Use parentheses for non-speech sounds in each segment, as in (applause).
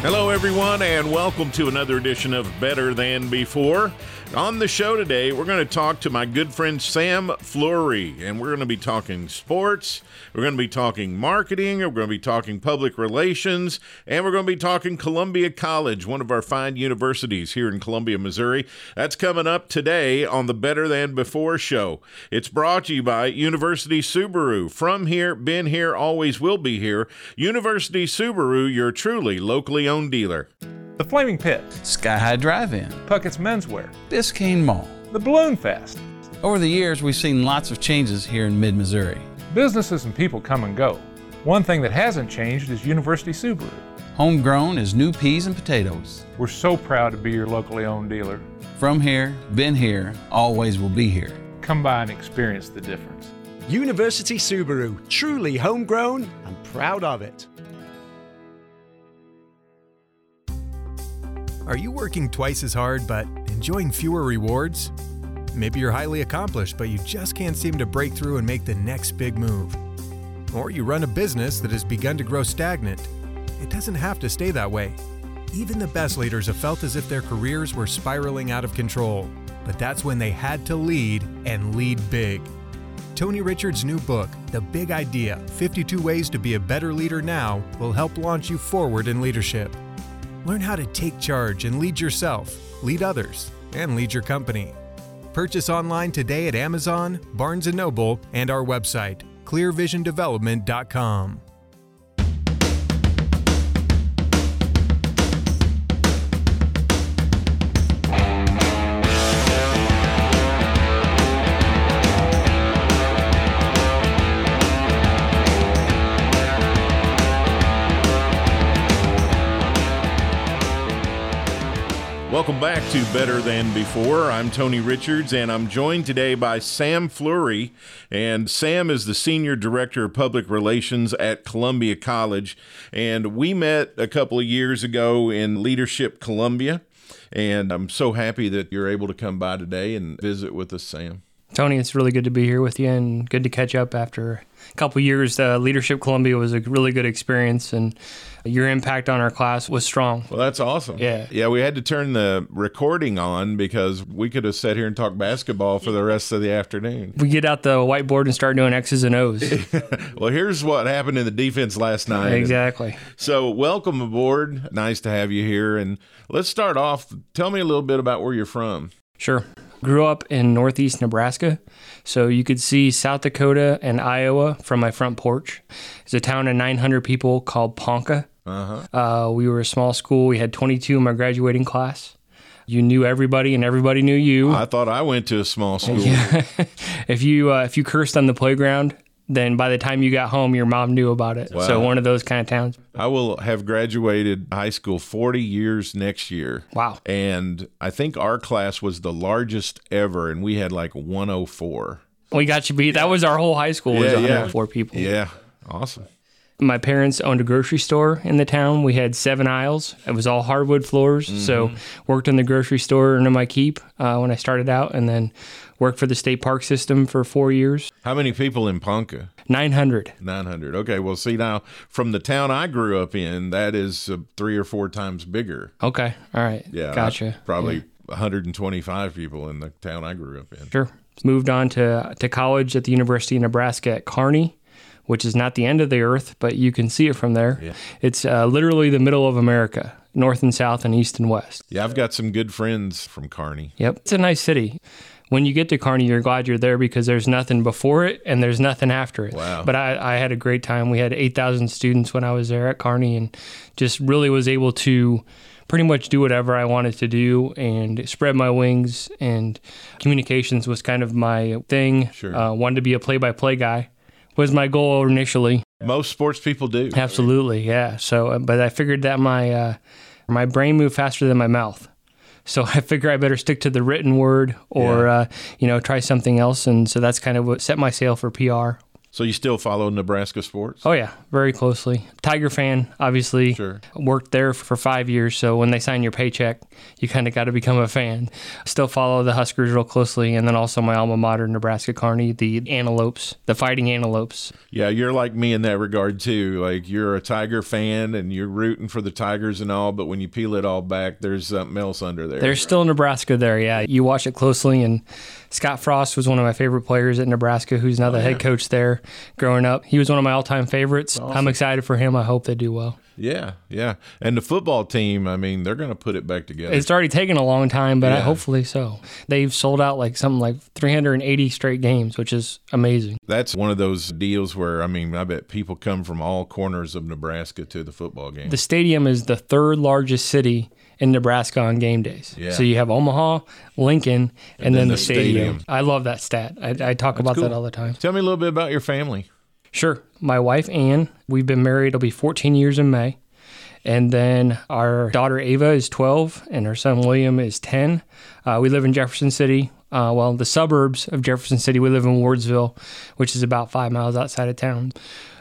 Hello, everyone, and welcome to another edition of Better Than Before. On the show today, we're going to talk to my good friend Sam Fleury, and we're going to be talking sports, we're going to be talking marketing, we're going to be talking public relations, and we're going to be talking Columbia College, one of our fine universities here in Columbia, Missouri. That's coming up today on the Better Than Before show. It's brought to you by University Subaru. From here, been here, always will be here. University Subaru, your truly locally owned dealer. The Flaming Pit, Sky High Drive-In, Puckett's Menswear, Biscayne Mall. the Balloon Fest. Over the years, we've seen lots of changes here in mid-Missouri. Businesses and people come and go. One thing that hasn't changed is University Subaru. Homegrown is new peas and potatoes. We're so proud to be your locally owned dealer. From here, been here, always will be here. Come by and experience the difference. University Subaru, truly homegrown and proud of it. Are you working twice as hard but enjoying fewer rewards? Maybe you're highly accomplished but you just can't seem to break through and make the next big move. Or you run a business that has begun to grow stagnant. It doesn't have to stay that way. Even the best leaders have felt as if their careers were spiraling out of control, but that's when they had to lead and lead big. Tony Richards' new book, The Big Idea 52 Ways to Be a Better Leader Now, will help launch you forward in leadership. Learn how to take charge and lead yourself, lead others, and lead your company. Purchase online today at Amazon, Barnes & Noble, and our website, clearvisiondevelopment.com. Welcome back to Better Than Before. I'm Tony Richards, and I'm joined today by Sam Fleury. And Sam is the Senior Director of Public Relations at Columbia College. And we met a couple of years ago in Leadership Columbia. And I'm so happy that you're able to come by today and visit with us, Sam. Tony, it's really good to be here with you and good to catch up after a couple years. Uh, Leadership Columbia was a really good experience, and your impact on our class was strong. Well, that's awesome. Yeah. Yeah, we had to turn the recording on because we could have sat here and talked basketball for the rest of the afternoon. We get out the whiteboard and start doing X's and O's. (laughs) Well, here's what happened in the defense last night. exactly. So, welcome aboard. Nice to have you here. And let's start off. Tell me a little bit about where you're from. Sure. Grew up in northeast Nebraska, so you could see South Dakota and Iowa from my front porch. It's a town of 900 people called Ponca. Uh-huh. Uh, we were a small school. We had 22 in my graduating class. You knew everybody, and everybody knew you. I thought I went to a small (laughs) school. (laughs) if you uh, if you cursed on the playground, then by the time you got home, your mom knew about it. So one of those kind of towns. I will have graduated high school 40 years next year. Wow. And I think our class was the largest ever, and we had like 104. We got you beat. That was our whole high school. Was Yeah, yeah. 104 people. Yeah. Awesome. My parents owned a grocery store in the town. We had seven aisles. It was all hardwood floors. So worked in the grocery store under my keep uh, when I started out, and then worked for the state park system for four years. How many people in Ponca? 900. 900. Okay. Well, see, now from the town I grew up in, that is uh, three or four times bigger. Okay. All right. Yeah. Gotcha. Probably 125 people in the town I grew up in. Sure. Moved on to, to college at the University of Nebraska at Kearney, which is not the end of the earth, but you can see it from there. Yeah. It's uh, literally the middle of America, north and south and east and west. Yeah, I've got some good friends from Kearney. Yep. It's a nice city. When you get to Kearney, you're glad you're there because there's nothing before it and there's nothing after it. Wow. But I, I had a great time. We had 8,000 students when I was there at Kearney and just really was able to pretty much do whatever I wanted to do and spread my wings. And communications was kind of my thing. Sure. Uh, wanted to be a play by play guy, was my goal initially. Most sports people do. Absolutely, yeah. So, uh, but I figured that my uh, my brain moved faster than my mouth. So (laughs) I figure I better stick to the written word or Yeah. uh, you know try something else, and so that's kind of what set my sail for PR. So you still follow Nebraska sports? Oh yeah, very closely. Tiger fan, obviously. Sure. Worked there for five years, so when they sign your paycheck, you kind of got to become a fan. Still follow the Huskers real closely, and then also my alma mater, Nebraska Kearney, the Antelopes, the Fighting Antelopes. Yeah, you're like me in that regard too. Like you're a Tiger fan and you're rooting for the Tigers and all, but when you peel it all back, there's something else under there. There's still Nebraska there, yeah. You watch it closely, and Scott Frost was one of my favorite players at Nebraska, who's now oh, the head coach there. Growing up, he was one of my all-time favorites. I'm excited for him. I hope they do well. yeah, yeah. And the football team, I mean, they're going to put it back together. It's already taken a long time, but I, hopefully so. They've sold out like something like 380 straight games, which is amazing. That's one of those deals where I mean, I bet people come from all corners of Nebraska to the football game. The stadium is the third largest city in Nebraska on game days. Yeah. So you have Omaha, Lincoln, and, then, then the, the stadium. stadium. I love that stat. I, I talk about that all the time. Tell me a little bit about your family. Sure. My wife, Ann, we've been married, it'll be 14 years in May. And then our daughter, Ava, is 12, and her son, William, is 10. Uh, we live in Jefferson City. Uh, well, the suburbs of Jefferson City, we live in Wardsville, which is about five miles outside of town.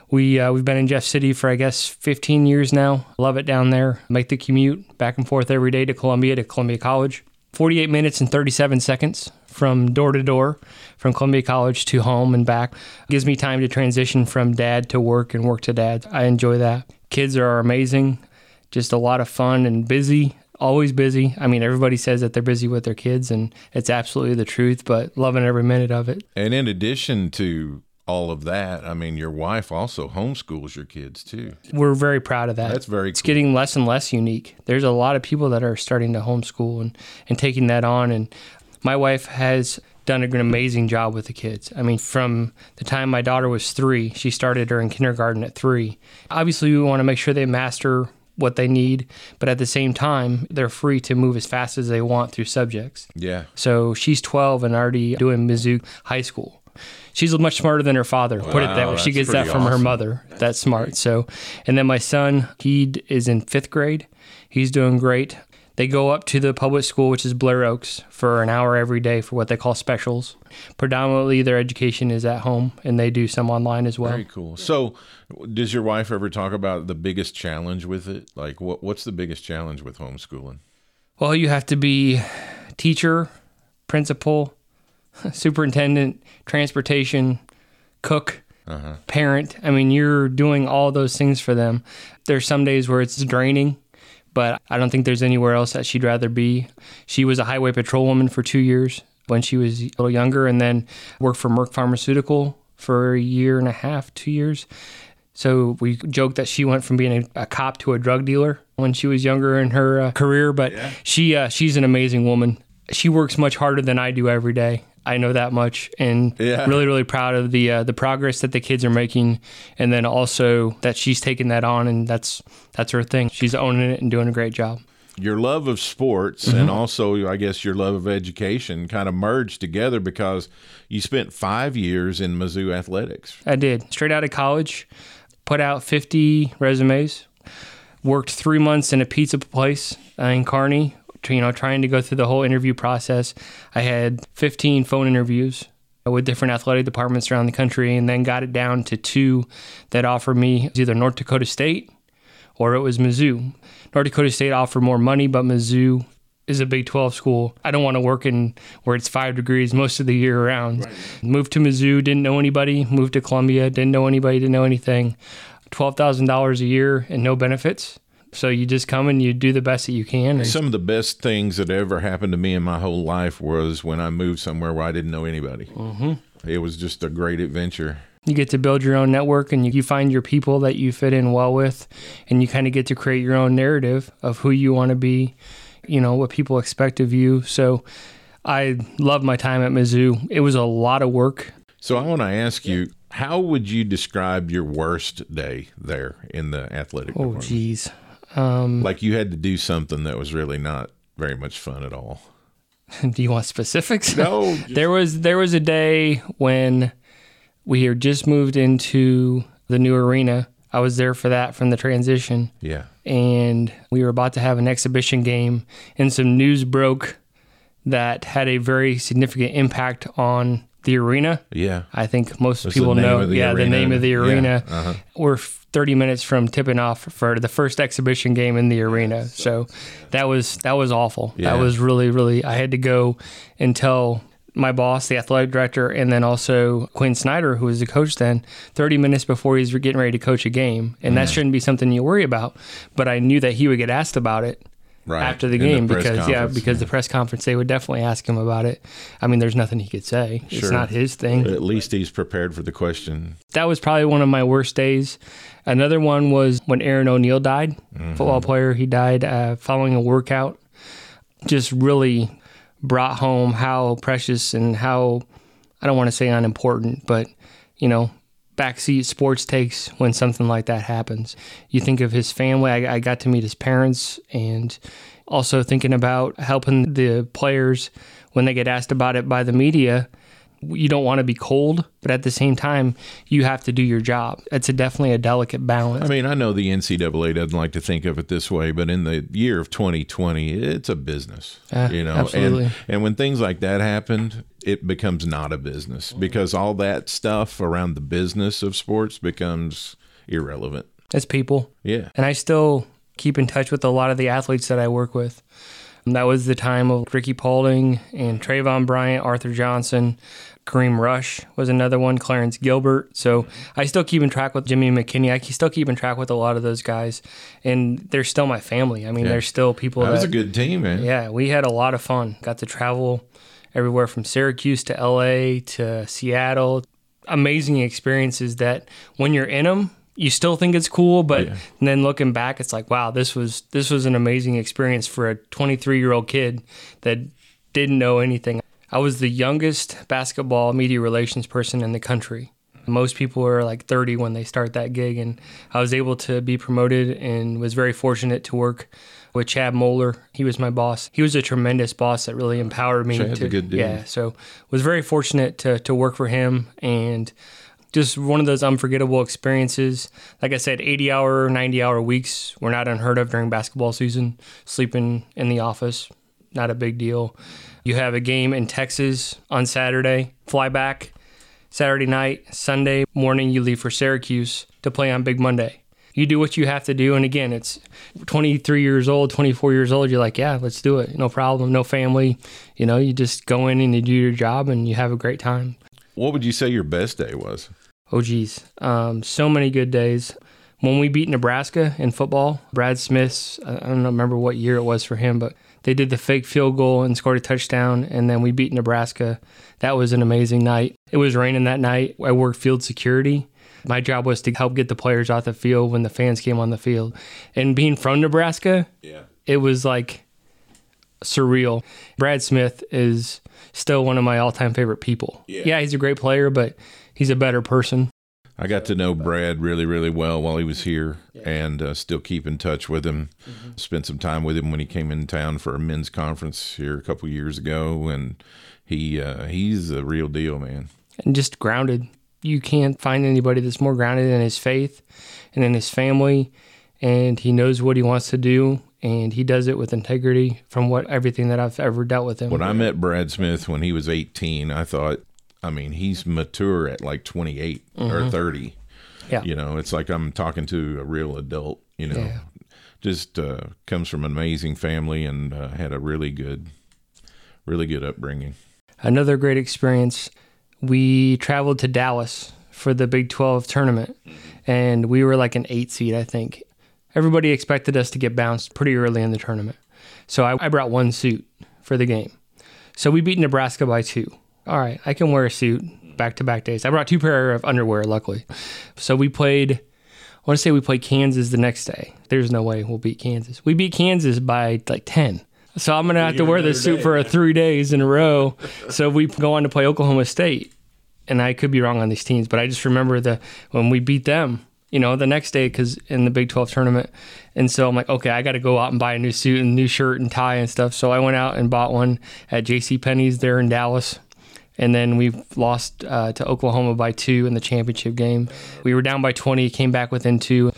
We, uh, we've been in Jeff City for, I guess, 15 years now. Love it down there. Make the commute back and forth every day to Columbia, to Columbia College. 48 minutes and 37 seconds from door to door from Columbia College to home and back. Gives me time to transition from dad to work and work to dad. I enjoy that. Kids are amazing, just a lot of fun and busy, always busy. I mean, everybody says that they're busy with their kids, and it's absolutely the truth, but loving every minute of it. And in addition to all of that, I mean, your wife also homeschools your kids too. We're very proud of that. That's very good. It's cool. getting less and less unique. There's a lot of people that are starting to homeschool and, and taking that on. And my wife has done an amazing job with the kids. I mean, from the time my daughter was three, she started her in kindergarten at three. Obviously, we want to make sure they master what they need, but at the same time, they're free to move as fast as they want through subjects. Yeah. So she's 12 and already doing Mizzou High School. She's much smarter than her father. put it that way. She gets that from her mother. That's smart. So, and then my son, he is in fifth grade. He's doing great. They go up to the public school, which is Blair Oaks, for an hour every day for what they call specials. Predominantly, their education is at home, and they do some online as well. Very cool. So, does your wife ever talk about the biggest challenge with it? Like, what what's the biggest challenge with homeschooling? Well, you have to be teacher, principal, (laughs) superintendent, transportation, cook, parent. I mean, you're doing all those things for them. There's some days where it's draining, but I don't think there's anywhere else that she'd rather be. She was a highway patrolwoman for two years when she was a little younger, and then worked for Merck Pharmaceutical for a year and a half, two years. So we joke that she went from being a, a cop to a drug dealer when she was younger in her uh, career, but she uh, she's an amazing woman. She works much harder than I do every day. I know that much, and Yeah. really, really proud of the uh, the progress that the kids are making, and then also that she's taking that on, and that's that's her thing. She's owning it and doing a great job. Your love of sports Mm-hmm. and also, I guess, your love of education kind of merged together because you spent five years in Mizzou athletics. I did. Straight out of college, put out 50 resumes, worked three months in a pizza place in Kearney, you know, trying to go through the whole interview process. I had 15 phone interviews with different athletic departments around the country and then got it down to two that offered me either North Dakota State or it was Mizzou. North Dakota State offered more money, but Mizzou is a Big 12 school. I don't want to work in where it's five degrees most of the year around. Moved to Mizzou, didn't know anybody. Moved to Columbia, didn't know anybody, didn't know anything. $12,000 a year and no benefits. So you just come and you do the best that you can. And Some of the best things that ever happened to me in my whole life was when I moved somewhere where I didn't know anybody. Mm-hmm. It was just a great adventure. you get to build your own network and you, you find your people that you fit in well with. And you kind of get to create your own narrative of who you want to be, you know, what people expect of you. So I love my time at Mizzou. It was a lot of work. So I want to ask you, how would you describe your worst day there in the athletic Oh, department? geez. Um, Like you had to do something that was really not very much fun at all. (laughs) do you want specifics? No, (laughs) there was there was a day when we had just moved into the new arena. I was there for that from the transition. Yeah. And we were about to have an exhibition game, and some news broke that had a very significant impact on the arena. Yeah. I think most What's people know. the yeah, the name of the Yeah, arena. uh-huh. We're 30 minutes from tipping off for the first exhibition game in the arena. So that was that was awful. Yeah. That was really really. I had to go and tell my boss, the athletic director, and then also Quin Snyder, who was the coach then, 30 minutes before he's getting ready to coach a game, and that shouldn't be something you worry about. But I knew that he would get asked about it Right. after the In game press because yeah because the press conference they would definitely ask him about it. I mean there's nothing he could say. Sure. it's not his thing. But at least he's prepared for the question. that was probably one of my worst days. Another one was when Aaron O'Neal died football player. He died uh, following a workout. Just really brought home how precious and how i don't want to say unimportant but you know backseat sports takes when something like that happens. You think of his family. I, I got to meet his parents and also thinking about helping the players when they get asked about it by the media. You don't want to be cold, but at the same time, you have to do your job. It's a definitely a delicate balance. I mean, I know the NCAA doesn't like to think of it this way, but in the year of 2020, it's a business. Yeah, you know, absolutely. and and when things like that happened, it becomes not a business because all that stuff around the business of sports becomes irrelevant. it's people. Yeah. And I still keep in touch with a lot of the athletes that I work with. That was the time of Ricky Paulding and Travon Bryant, Arthur Johnson, Kareem Rush was another one, Clarence Gilbert. So I still keep in track with Jimmy McKinney. I still keep in track with a lot of those guys, and they're still my family. I mean, Yeah. they're still people That that was a good team, man. yeah, we had a lot of fun. Got to travel everywhere from Syracuse to LA to Seattle. Amazing experiences that when you're in them, you still think it's cool, but Yeah. then looking back, it's like, wow, this was this was an amazing experience for a 23 year old kid that didn't know anything. I was the youngest basketball media relations person in the country. Most people are like 30 when they start that gig, and I was able to be promoted and was very fortunate to work with Chad Moller. He was my boss. He was a tremendous boss that really empowered me. Chad's to, a good dude. Yeah, so was very fortunate to to work for him and just one of those unforgettable experiences. Like I said, 80 hour, 90 hour weeks were not unheard of during basketball season. Sleeping in the office, not a big deal. You have a game in Texas on Saturday, fly back Saturday night, Sunday morning, you leave for Syracuse to play on Big Monday. You do what you have to do. And again, it's 23 years old, 24 years old. You're like, yeah, let's do it. No problem. No family. You know, you just go in and you do your job and you have a great time. What would you say your best day was? Oh, geez. Um, so many good days. When we beat Nebraska in football, Brad Smith's, I don't remember what year it was for him, but they did the fake field goal and scored a touchdown, and then we beat Nebraska. That was an amazing night. It was raining that night. I worked field security. My job was to help get the players off the field when the fans came on the field. And being from Nebraska, Yeah. it was like surreal. Brad Smith is still one of my all time favorite people. Yeah. he's a great player, but he's a better person. I got to know Brad really, really well while he was here and uh, still keep in touch with him. Mm-hmm. Spent some time with him when he came in town for a men's conference here a couple years ago. And he uh, he's a real deal, man. and just grounded. You can't find anybody that's more grounded in his faith and in his family, and he knows what he wants to do, and he does it with integrity. From what everything that I've ever dealt with him, When I met Brad Smith when he was 18, I thought, I mean, he's mature at like 28 or 30. Mm-hmm. Yeah. You know, it's like I'm talking to a real adult, you know. Yeah. Just uh, comes from an amazing family and uh, had a really good, really good upbringing. another great experience. We traveled to Dallas for the Big 12 tournament, and we were like an eight seed, I think. Everybody expected us to get bounced pretty early in the tournament. So I, I brought one suit for the game. So we beat Nebraska by two. All right, I can wear a suit back to back days. I brought two pair of underwear, luckily. So we played, I want to say we played Kansas the next day. There's no way we'll beat Kansas. We beat Kansas by like 10. So I'm gonna have to wear this suit for a three days in a row. So we (laughs) go on to play Oklahoma State, and I could be wrong on these teams, but I just remember the when we beat them. You know, the next day because in the Big 12 tournament, and so I'm like, okay, I got to go out and buy a new suit and new shirt and tie and stuff. So I went out and bought one at J.C. Penney's there in Dallas, And then we lost uh, to Oklahoma by two in the championship game. We were down by 20, came back within two.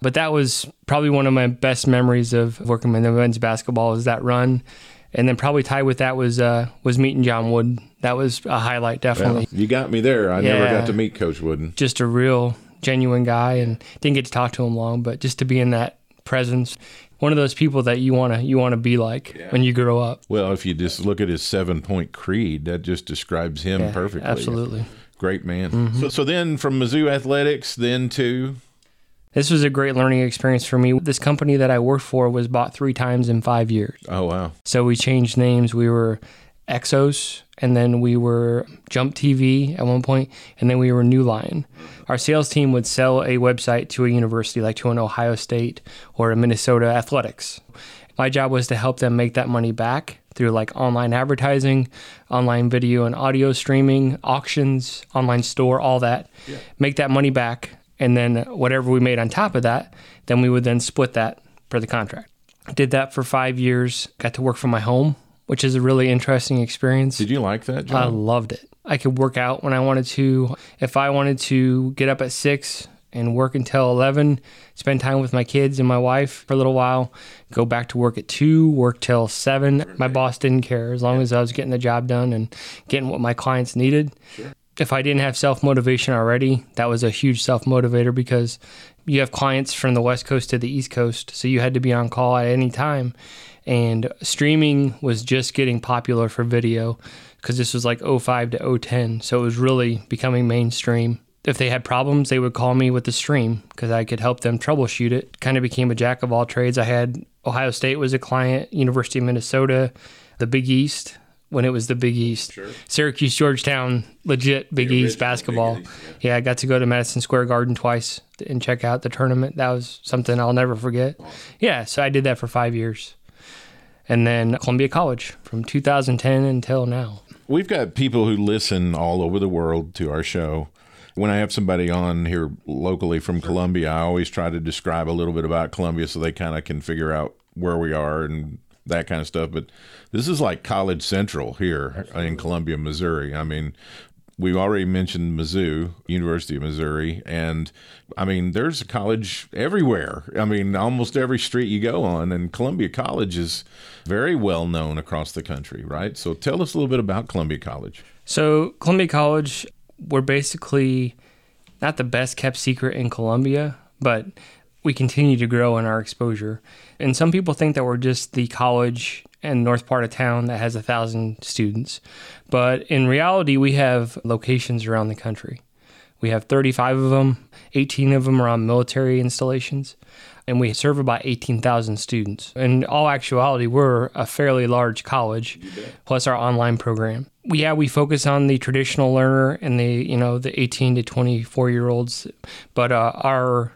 But that was probably one of my best memories of working in the men's basketball is that run. And then probably tied with that was uh, was meeting John Wooden. That was a highlight, definitely. Well, you got me there. I never got to meet Coach Wooden. just a real genuine guy and didn't get to talk to him long but just to be in that presence one of those people that you want to you want to be like when you grow up. Well, if you just look at his seven point creed, that just describes him Yeah, perfectly. absolutely. Great man. Mm-hmm. So, so then from Mizzou Athletics, then to? This was a great learning experience for me. This company that i worked for was bought three times in five years. Oh wow, so we changed names. We were XOS and then we were JumpTV at one point and then we were NeuLion our sales team would sell a website to a university like to an ohio state or a minnesota athletics. My job was to help them make that money back through like online advertising online video and audio streaming auctions online store all that. Make that money back and then whatever we made on top of that then we would then split that for the contract. Did that for five years got to work from my home which is a really interesting experience did you like that, I loved it. I could work out when I wanted to. If I wanted to get up at six and work until 11, spend time with my kids and my wife for a little while, go back to work at two, work till seven. My boss didn't care as long as I was getting the job done and getting what my clients needed. If I didn't have self motivation already, that was a huge self motivator because you have clients from the West Coast to the East Coast. So you had to be on call at any time. And streaming was just getting popular for video because this was like 05 to 010. So it was really becoming mainstream. If they had problems, they would call me with the stream because I could help them troubleshoot it. Kind of became a jack of all trades. I had Ohio State was a client, University of Minnesota, the Big East when it was the Big East. Syracuse, Georgetown, legit Big East basketball. yeah, I got to go to Madison Square Garden twice and check out the tournament. That was something I'll never forget. Yeah, so I did that for five years. And then Columbia College from 2010 until now. We've got people who listen all over the world to our show. When I have somebody on here locally from Columbia, I always try to describe a little bit about Columbia so they kind of can figure out where we are and that kind of stuff. But this is like College Central here in Columbia, Missouri. I mean, we've already mentioned Mizzou, University of Missouri, and I mean, there's a college everywhere. I mean, almost every street you go on, and Columbia College is very well known across the country, right? So tell us a little bit about Columbia College. So, Columbia College, we're basically not the best kept secret in Columbia, but we continue to grow in our exposure. And some people think that we're just the college in north part of town that has a thousand students. But in reality, we have locations around the country. We have 35 of them, 18 of them are on military installations, and we serve about 18,000 students. In all actuality, we're a fairly large college, plus our online program. Yeah, we focus on the traditional learner and the you know the 18 to 24 year olds, but uh, our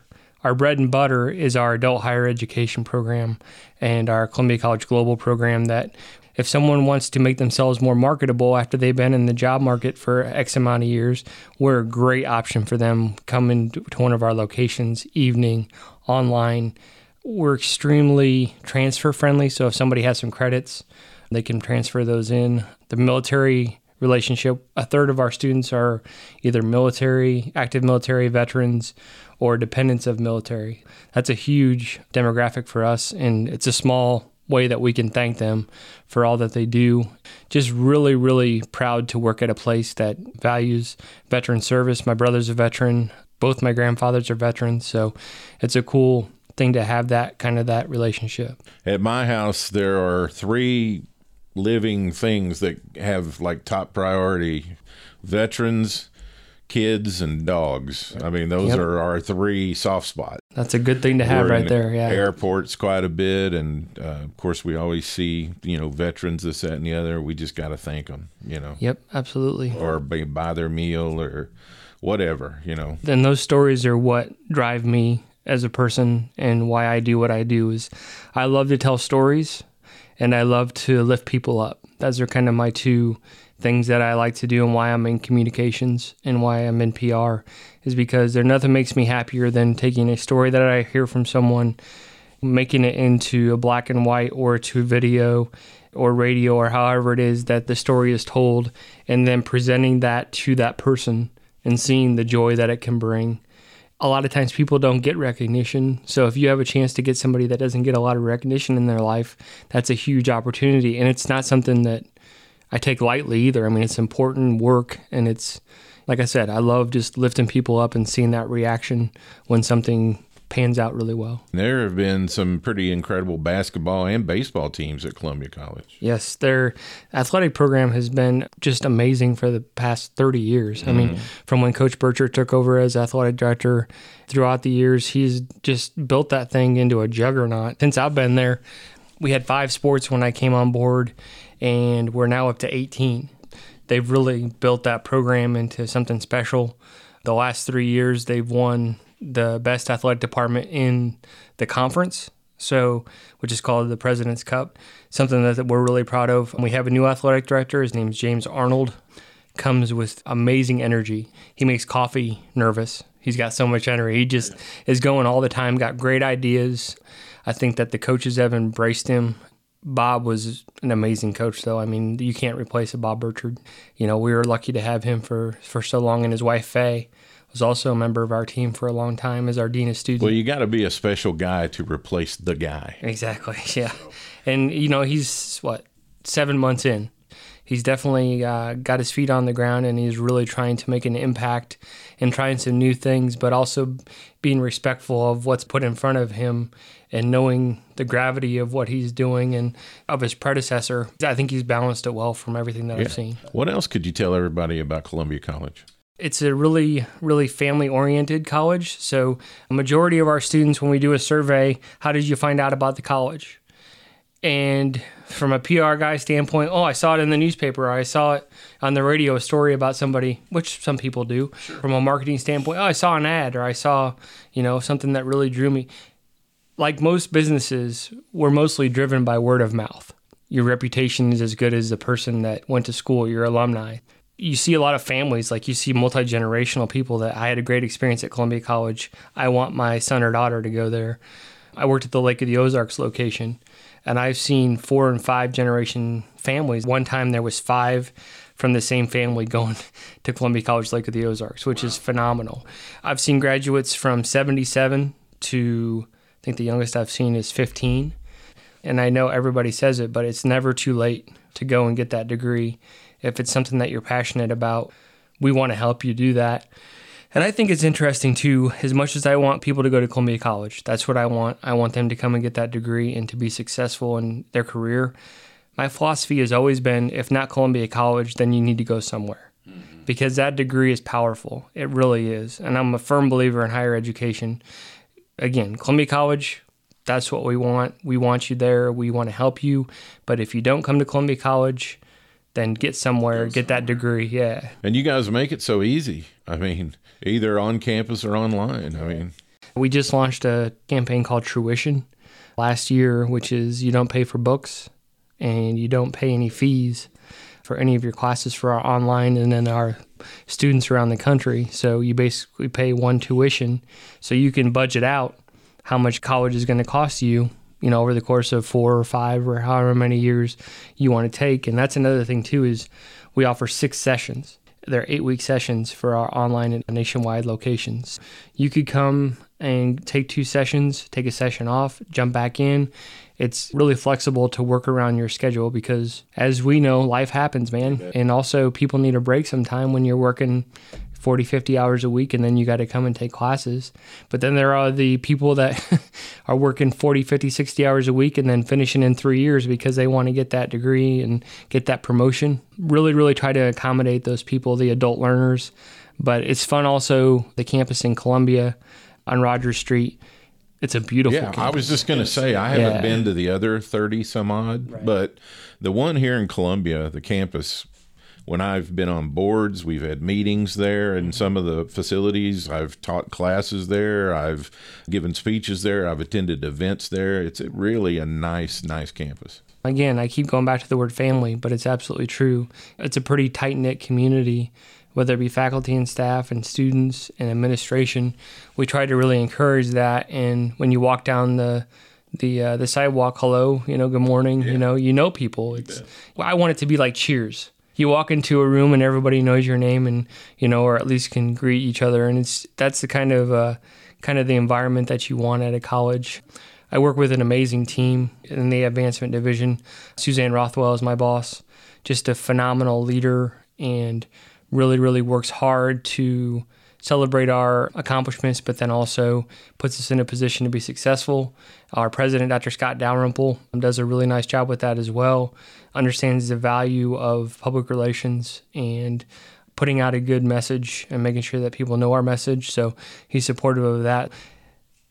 our bread and butter is our adult higher education program and our Columbia College Global program that if someone wants to make themselves more marketable after they've been in the job market for X amount of years, we're a great option for them. Coming to one of our locations, evening, online. We're extremely transfer friendly. So if somebody has some credits, they can transfer those in. The military relationship, a third of our students are either military, active military veterans, or dependents of military. That's a huge demographic for us, and it's a small way that we can thank them for all that they do. Just really, really proud to work at a place that values veteran service. My brother's a veteran, both my grandfathers are veterans, so it's a cool thing to have that kind of that relationship. At my house, there are three living things that have like top priority veterans, kids, and dogs. I mean, those Yep. are our three soft spots. That's a good thing to have We're right there. Yeah. Airports quite a bit, and uh, of course we always see you know veterans this, that, and the other. We just got to thank them, you know, Yep, absolutely. or buy, buy their meal or whatever, you know. then those stories are what drive me as a person and why I do what I do is I love to tell stories and I love to lift people up. Those are kind of my two things that I like to do and why I'm in communications and why I'm in PR is because there nothing makes me happier than taking a story that I hear from someone making it into a black and white or to video or radio or however it is that the story is told, and then presenting that to that person and seeing the joy that it can bring. A lot of times people don't get recognition. So if you have a chance to get somebody that doesn't get a lot of recognition in their life, that's a huge opportunity. And it's not something that I take lightly either. I mean, it's important work and it's like I said, I love just lifting people up and seeing that reaction when something pans out really well. There have been some pretty incredible basketball and baseball teams at Columbia College. Yes, their athletic program has been just amazing for the past 30 years. Mm-hmm. I mean, from when Coach Burchard took over as athletic director throughout the years, he's just built that thing into a juggernaut. Since I've been there, we had five sports when I came on board, and we're now up to 18 they've really built that program into something special. The last three years, they've won the best athletic department in the conference, so which is called the President's Cup. Something that we're really proud of. We have a new athletic director. His name is James Arnold. Comes with amazing energy. He makes coffee nervous. He's got so much energy. He just is going all the time. Got great ideas. I think that the coaches have embraced him Bob was an amazing coach, though. I mean, you can't replace a Bob Burchard. You know, we were lucky to have him for, for so long, and his wife Faye was also a member of our team for a long time as our dean of students. Well, you got to be a special guy to replace the guy. Exactly. (laughs) Yeah, and you know, he's what seven months in. He's definitely uh, got his feet on the ground, and he's really trying to make an impact and trying some new things, but also being respectful of what's put in front of him and knowing the gravity of what he's doing and of his predecessor. I think he's balanced it well from everything that yeah. I've seen. What else could you tell everybody about Columbia College? It's a really, really family oriented college. So, a majority of our students, when we do a survey, how did you find out about the college? And from a PR guy standpoint, oh, I saw it in the newspaper, I saw it on the radio, a story about somebody, which some people do. Sure. From a marketing standpoint, oh, I saw an ad or I saw, you know, something that really drew me like most businesses, we're mostly driven by word of mouth. Your reputation is as good as the person that went to school, your alumni. You see a lot of families, like you see multi generational people that I had a great experience at Columbia College. I want my son or daughter to go there. I worked at the Lake of the Ozarks location, and I've seen four and five generation families. One time there was five from the same family (laughs) going to Columbia College Lake of the Ozarks, which wow. is phenomenal. I've seen graduates from 77 to I think the youngest I've seen is 15. And I know everybody says it, but it's never too late to go and get that degree. If it's something that you're passionate about, we want to help you do that. And I think it's interesting too, as much as I want people to go to Columbia College, that's what I want. I want them to come and get that degree and to be successful in their career. My philosophy has always been if not Columbia College, then you need to go somewhere mm-hmm. because that degree is powerful. It really is. And I'm a firm believer in higher education again, Columbia College, that's what we want. We want you there. We want to help you. But if you don't come to Columbia College, then get somewhere, get that degree. Yeah. And you guys make it so easy. I mean, either on campus or online. I mean, we just launched a campaign called Truition last year, which is you don't pay for books and you don't pay any fees for any of your classes for our online and then our students around the country. So you basically pay one tuition. So you can budget out how much college is going to cost you, you know, over the course of four or five or however many years you want to take. And that's another thing too is we offer six sessions. They're eight week sessions for our online and nationwide locations. You could come and take two sessions, take a session off, jump back in. It's really flexible to work around your schedule because, as we know, life happens, man. And also, people need a break sometime when you're working 40, 50 hours a week and then you got to come and take classes. But then there are the people that (laughs) are working 40, 50, 60 hours a week and then finishing in three years because they want to get that degree and get that promotion. Really, really try to accommodate those people, the adult learners. But it's fun also, the campus in Columbia on Rogers Street. It's a beautiful. Yeah, campus. I was just going to say I haven't yeah. been to the other thirty some odd, right. but the one here in Columbia, the campus. When I've been on boards, we've had meetings there in some of the facilities. I've taught classes there. I've given speeches there. I've attended events there. It's really a nice, nice campus. Again, I keep going back to the word family, but it's absolutely true. It's a pretty tight knit community whether it be faculty and staff and students and administration. We try to really encourage that. And when you walk down the the uh, the sidewalk hello, you know, good morning, you know, you know people. It's I want it to be like Cheers. You walk into a room and everybody knows your name and you know, or at least can greet each other, and it's that's the kind of uh, kind of the environment that you want at a college. I work with an amazing team in the advancement division. Suzanne Rothwell is my boss, just a phenomenal leader and really, really works hard to celebrate our accomplishments, but then also puts us in a position to be successful. Our president, Dr. Scott Dalrymple, does a really nice job with that as well, understands the value of public relations and putting out a good message and making sure that people know our message. So he's supportive of that.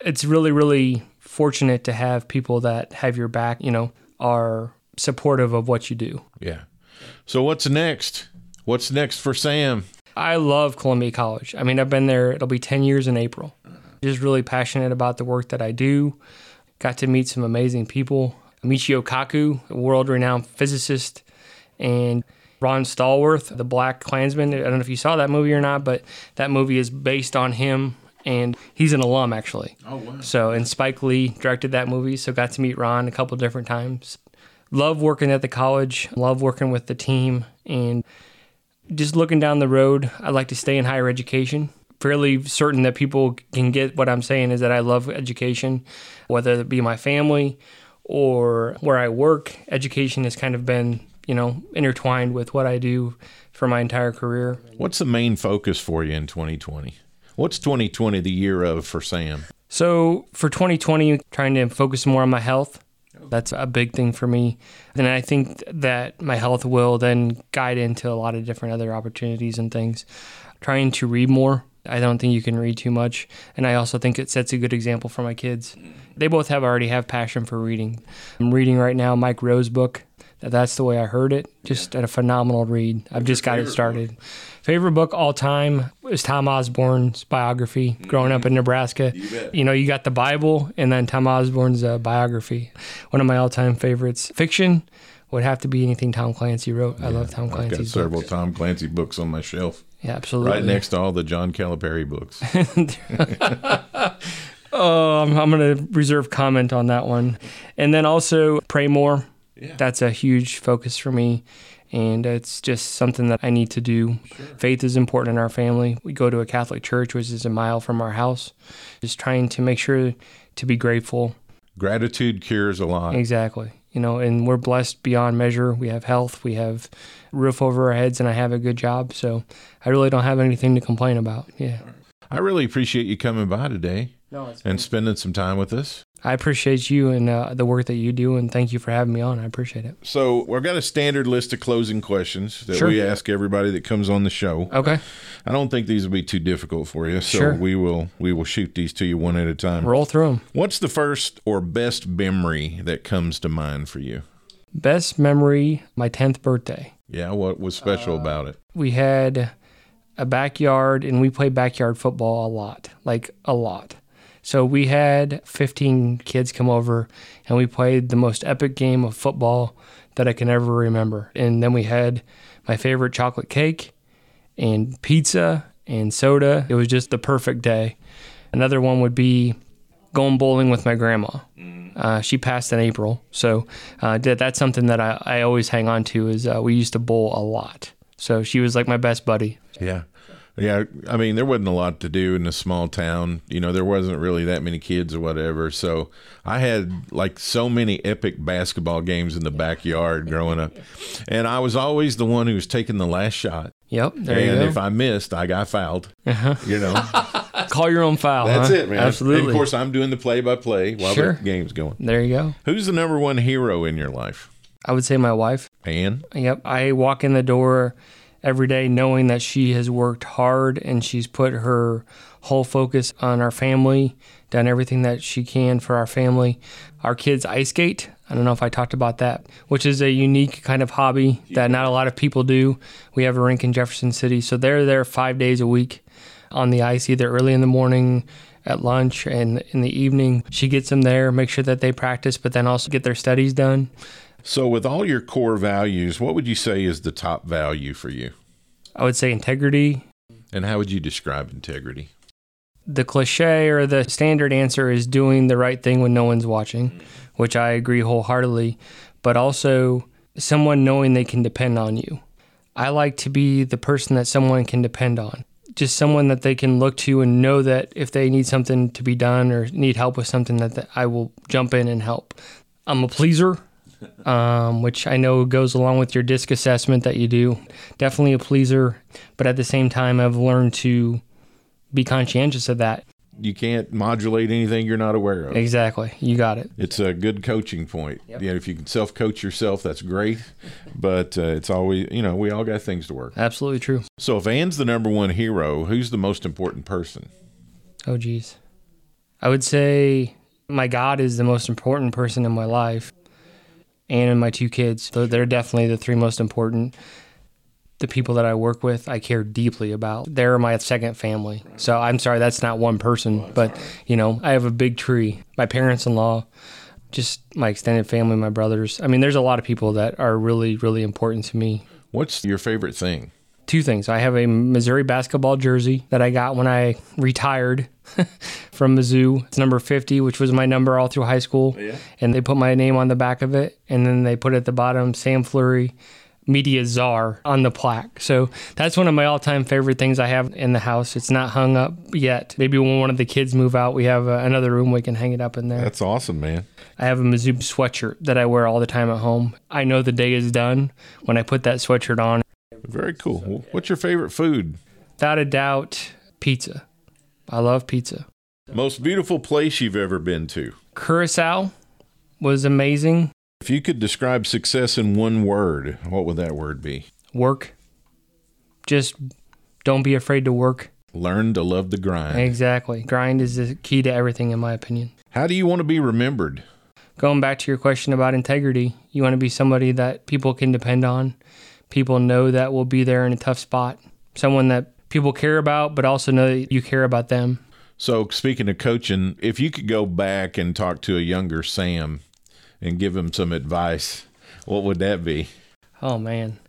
It's really, really fortunate to have people that have your back, you know, are supportive of what you do. Yeah. So what's next? What's next for Sam? I love Columbia College. I mean, I've been there, it'll be 10 years in April. Just really passionate about the work that I do. Got to meet some amazing people. Michio Kaku, a world renowned physicist, and Ron Stallworth, the Black Klansman. I don't know if you saw that movie or not, but that movie is based on him, and he's an alum actually. Oh wow. So, and Spike Lee directed that movie, so got to meet Ron a couple different times. Love working at the college, love working with the team, and just looking down the road, I'd like to stay in higher education. Fairly certain that people can get what I'm saying is that I love education, whether it be my family or where I work. Education has kind of been, you know, intertwined with what I do for my entire career. What's the main focus for you in 2020? What's 2020 the year of for Sam? So for 2020, trying to focus more on my health. That's a big thing for me. And I think that my health will then guide into a lot of different other opportunities and things. Trying to read more. I don't think you can read too much. And I also think it sets a good example for my kids. They both have already have passion for reading. I'm reading right now Mike Rowe's book. That's the way I heard it. Just a phenomenal read. I've just got it started. Favorite book all time is Tom Osborne's biography. Growing up in Nebraska, you, know, you got the Bible and then Tom Osborne's uh, biography. One of my all-time favorites. Fiction would have to be anything Tom Clancy wrote. I love Tom Clancy. I've got several books. Tom Clancy books on my shelf, Yeah, absolutely. right next to all the John Calipari books. (laughs) Oh, I'm, I'm going to reserve comment on that one. And then also pray more. Yeah. That's a huge focus for me. And it's just something that I need to do. Faith is important in our family. We go to a Catholic church, which is a mile from our house. Just trying to make sure to be grateful. Gratitude cures a lot. Exactly. You know, and we're blessed beyond measure. We have health, we have roof over our heads, and I have a good job. So I really don't have anything to complain about. Yeah. I really appreciate you coming by today No, it's and spending some time with us. I appreciate you and uh, the work that you do, and thank you for having me on. I appreciate it. So we've got a standard list of closing questions that Sure. we ask everybody that comes on the show. Okay, I don't think these will be too difficult for you, so Sure. we will we will shoot these to you one at a time. roll through them. What's the first or best memory that comes to mind for you? Best memory, my 10th birthday. Yeah, what was special about it? We had a backyard and we played backyard football a lot, like a lot. So we had 15 kids come over and we played the most epic game of football that I can ever remember. And then we had my favorite chocolate cake and pizza and soda. It was just the perfect day. Another one would be going bowling with my grandma. Uh, she passed in April, so uh, that's something that I, I always hang on to. Is uh, we used to bowl a lot, so she was like my best buddy. Yeah. Yeah, I mean, there wasn't a lot to do in a small town. You know, there wasn't really that many kids or whatever. So I had like so many epic basketball games in the backyard growing up. And I was always the one who was taking the last shot. Yep, there and you go. Uh-huh. if I missed, I got fouled. You know, (laughs) Call your own foul. that's huh? it, man. Absolutely. And of course, I'm doing the play by play while Sure. the game's going. there you go. Who's the number one hero in your life? I would say my wife. Anne? Yep. I walk in the door every day knowing that she has worked hard and she's put her whole focus on our family, done everything that she can for our family. Our kids ice skate. I don't know if I talked about that, which is a unique kind of hobby that not a lot of people do. We have a rink in Jefferson City, so they're there five days a week on the ice, either early in the morning, at lunch, and in the evening. She gets them there, make sure that they practice, but then also get their studies done. So, with all your core values, what would you say is the top value for you? I would say integrity, And how would you describe integrity? The cliche or the standard answer is doing the right thing when no one's watching, which I agree wholeheartedly, but also someone knowing they can depend on you. I like to be the person that someone can depend on. Just someone that they can look to and know that if they need something to be done or need help with something, that, I will jump in and help. I'm a pleaser, um, which I know goes along with your disc assessment that you do. Definitely a pleaser, but at the same time, I've learned to be conscientious of that. You can't modulate anything you're not aware of. Exactly. You got it. It's a good coaching point. Yeah, if you can self coach yourself, that's great. (laughs) But uh, it's always, you know, we all got things to work. Absolutely true. So if Ann's the number one hero, who's the most important person? Oh, geez. I would say my God is the most important person in my life, and my two kids. They're definitely the three most important the people that I work with, I care deeply about. They're my second family. So I'm sorry, that's not one person, but you know, I have a big tree. My parents in law, just my extended family, my brothers. I mean, there's a lot of people that are really, really important to me. What's your favorite thing? Two things. I have a Missouri basketball jersey that I got when I retired (laughs) from Mizzou. It's number 50, which was my number all through high school. Yeah. And they put my name on the back of it. And then they put at the bottom Sam Fleury media czar on the plaque. So that's one of my all time favorite things I have in the house. It's not hung up yet. Maybe when one of the kids move out, we have uh, another room we can hang it up in there. That's awesome, man. I have a Mizzou sweatshirt that I wear all the time at home. I know the day is done when I put that sweatshirt on. Very cool. What's your favorite food? Without a doubt, pizza. I love pizza. Most beautiful place you've ever been to? Curacao was amazing. If you could describe success in one word, what would that word be? Work. Just don't be afraid to work. Learn to love the grind. Exactly. Grind is the key to everything, in my opinion. How do you want to be remembered? Going back to your question about integrity, you want to be somebody that people can depend on. People know that will be there in a tough spot. Someone that people care about, but also know that you care about them. So, speaking of coaching, if you could go back and talk to a younger Sam and give him some advice, what would that be? Oh man,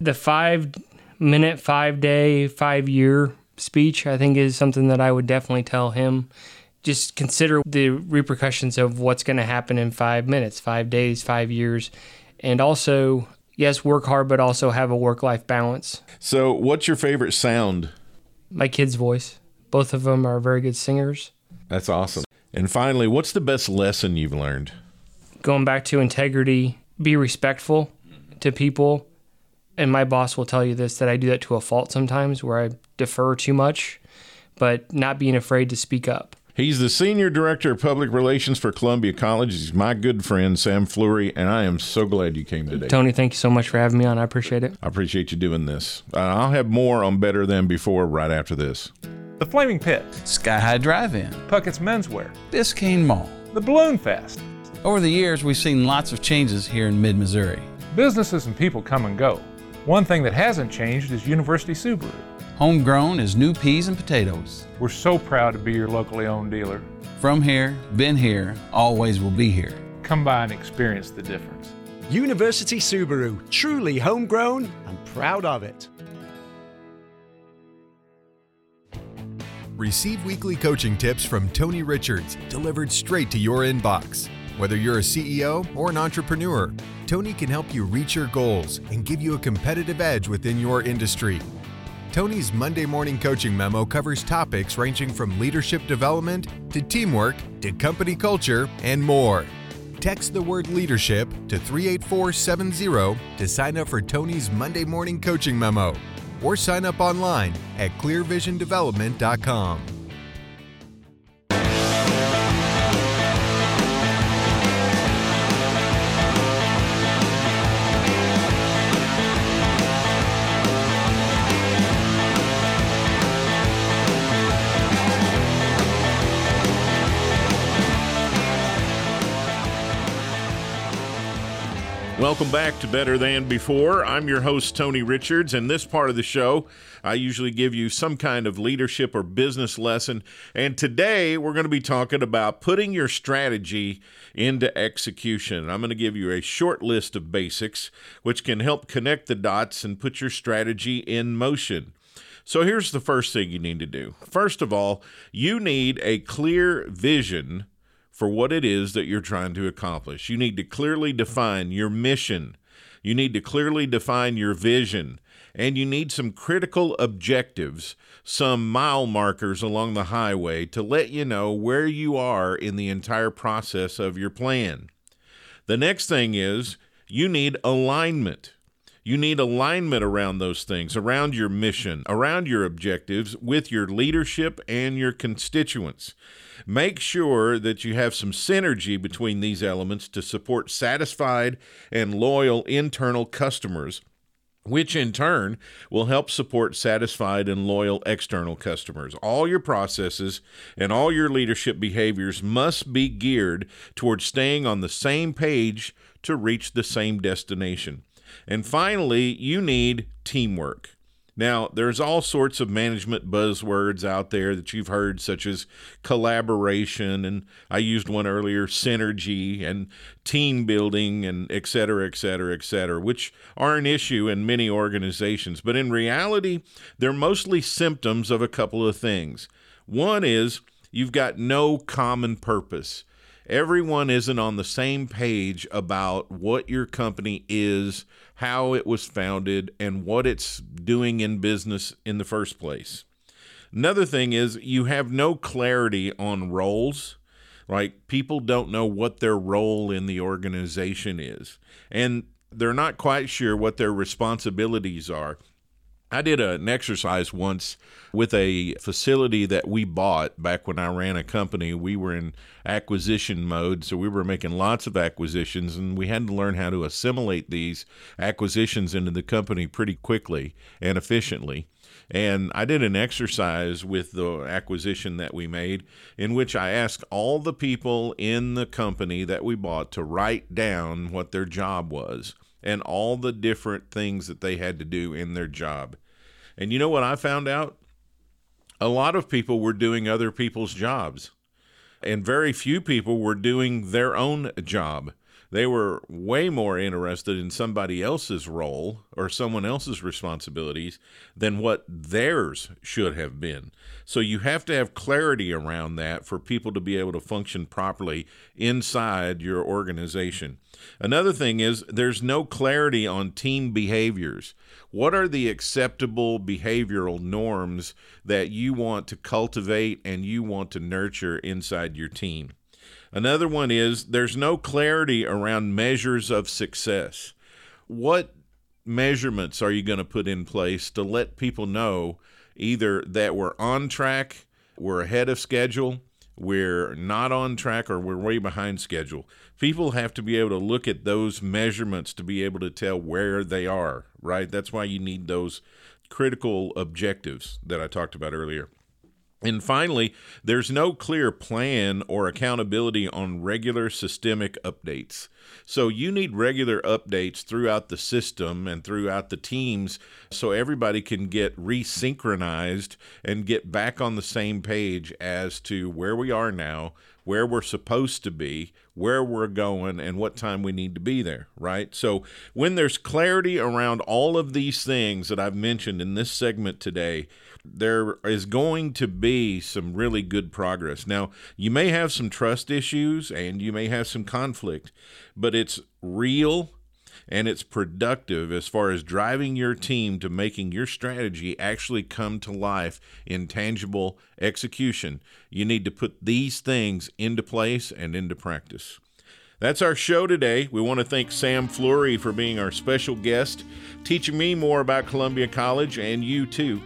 the five minute, five day, five year speech I think is something that I would definitely tell him. Just consider the repercussions of what's going to happen in five minutes, five days, five years, and also yes, work hard, but also have a work life balance. So, what's your favorite sound? My kid's voice. Both of them are very good singers. That's awesome. And finally, what's the best lesson you've learned? going back to integrity, be respectful to people. And my boss will tell you this that I do that to a fault sometimes where I defer too much, but not being afraid to speak up. He's the Senior Director of Public Relations for Columbia College. He's my good friend, Sam Fleury, and I am so glad you came today. Tony, thank you so much for having me on. I appreciate it. I appreciate you doing this. Uh, I'll have more on Better Than Before right after this. The Flaming Pit, Sky High Drive In, Puckett's Menswear, Biscayne Mall, the Balloon Fest. Over the years, we've seen lots of changes here in mid Missouri. Businesses and people come and go. One thing that hasn't changed is University Subaru. Homegrown is new peas and potatoes. We're so proud to be your locally owned dealer. From here, been here, always will be here. Come by and experience the difference. University Subaru, truly homegrown and proud of it. Receive weekly coaching tips from Tony Richards delivered straight to your inbox. Whether you're a CEO or an entrepreneur, Tony can help you reach your goals and give you a competitive edge within your industry. Tony's Monday morning coaching memo covers topics ranging from leadership development to teamwork to company culture and more. Text the word leadership to 38470 to sign up for Tony's Monday morning coaching memo or sign up online at clearvisiondevelopment.com. Welcome back to Better Than Before. I'm your host, Tony Richards. and this part of the show, I usually give you some kind of leadership or business lesson. And today we're going to be talking about putting your strategy into execution. I'm going to give you a short list of basics which can help connect the dots and put your strategy in motion. So here's the first thing you need to do. First of all, you need a clear vision for what it is that you're trying to accomplish. You need to clearly define your mission. You need to clearly define your vision. And you need some critical objectives, some mile markers along the highway to let you know where you are in the entire process of your plan. The next thing is you need alignment. You need alignment around those things, around your mission, around your objectives with your leadership and your constituents. Make sure that you have some synergy between these elements to support satisfied and loyal internal customers which in turn will help support satisfied and loyal external customers. All your processes and all your leadership behaviors must be geared towards staying on the same page to reach the same destination. And finally, you need teamwork. Now, there's all sorts of management buzzwords out there that you've heard, such as collaboration, and I used one earlier, synergy, and team building, and et cetera, et cetera, et cetera, which are an issue in many organizations. But in reality, they're mostly symptoms of a couple of things. One is you've got no common purpose everyone isn't on the same page about what your company is, how it was founded, and what it's doing in business in the first place. Another thing is you have no clarity on roles. Like people don't know what their role in the organization is, and they're not quite sure what their responsibilities are. I did an exercise once with a facility that we bought back when I ran a company. We were in acquisition mode, so we were making lots of acquisitions, and we had to learn how to assimilate these acquisitions into the company pretty quickly and efficiently. And I did an exercise with the acquisition that we made in which I asked all the people in the company that we bought to write down what their job was and all the different things that they had to do in their job. And you know what I found out? A lot of people were doing other people's jobs, and very few people were doing their own job. They were way more interested in somebody else's role or someone else's responsibilities than what theirs should have been. So you have to have clarity around that for people to be able to function properly inside your organization. Another thing is there's no clarity on team behaviors. What are the acceptable behavioral norms that you want to cultivate and you want to nurture inside your team? Another one is there's no clarity around measures of success. What measurements are you going to put in place to let people know either that we're on track, we're ahead of schedule, we're not on track, or we're way behind schedule? People have to be able to look at those measurements to be able to tell where they are, right? That's why you need those critical objectives that I talked about earlier. And finally, there's no clear plan or accountability on regular systemic updates. So you need regular updates throughout the system and throughout the teams so everybody can get resynchronized and get back on the same page as to where we are now, where we're supposed to be, where we're going, and what time we need to be there, right? So, when there's clarity around all of these things that I've mentioned in this segment today, there is going to be some really good progress. Now, you may have some trust issues and you may have some conflict, but it's real and it's productive as far as driving your team to making your strategy actually come to life in tangible execution. You need to put these things into place and into practice. That's our show today. We want to thank Sam Fleury for being our special guest, teaching me more about Columbia College and you too.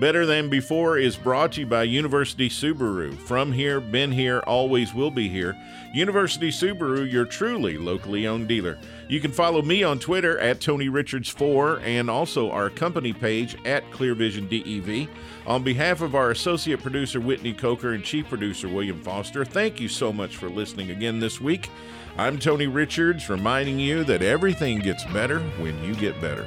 Better Than Before is brought to you by University Subaru. From here, been here, always will be here. University Subaru, your truly locally owned dealer. You can follow me on Twitter at Tony Richards4 and also our company page at ClearVision DEV. On behalf of our associate producer Whitney Coker and chief producer William Foster, thank you so much for listening again this week. I'm Tony Richards, reminding you that everything gets better when you get better.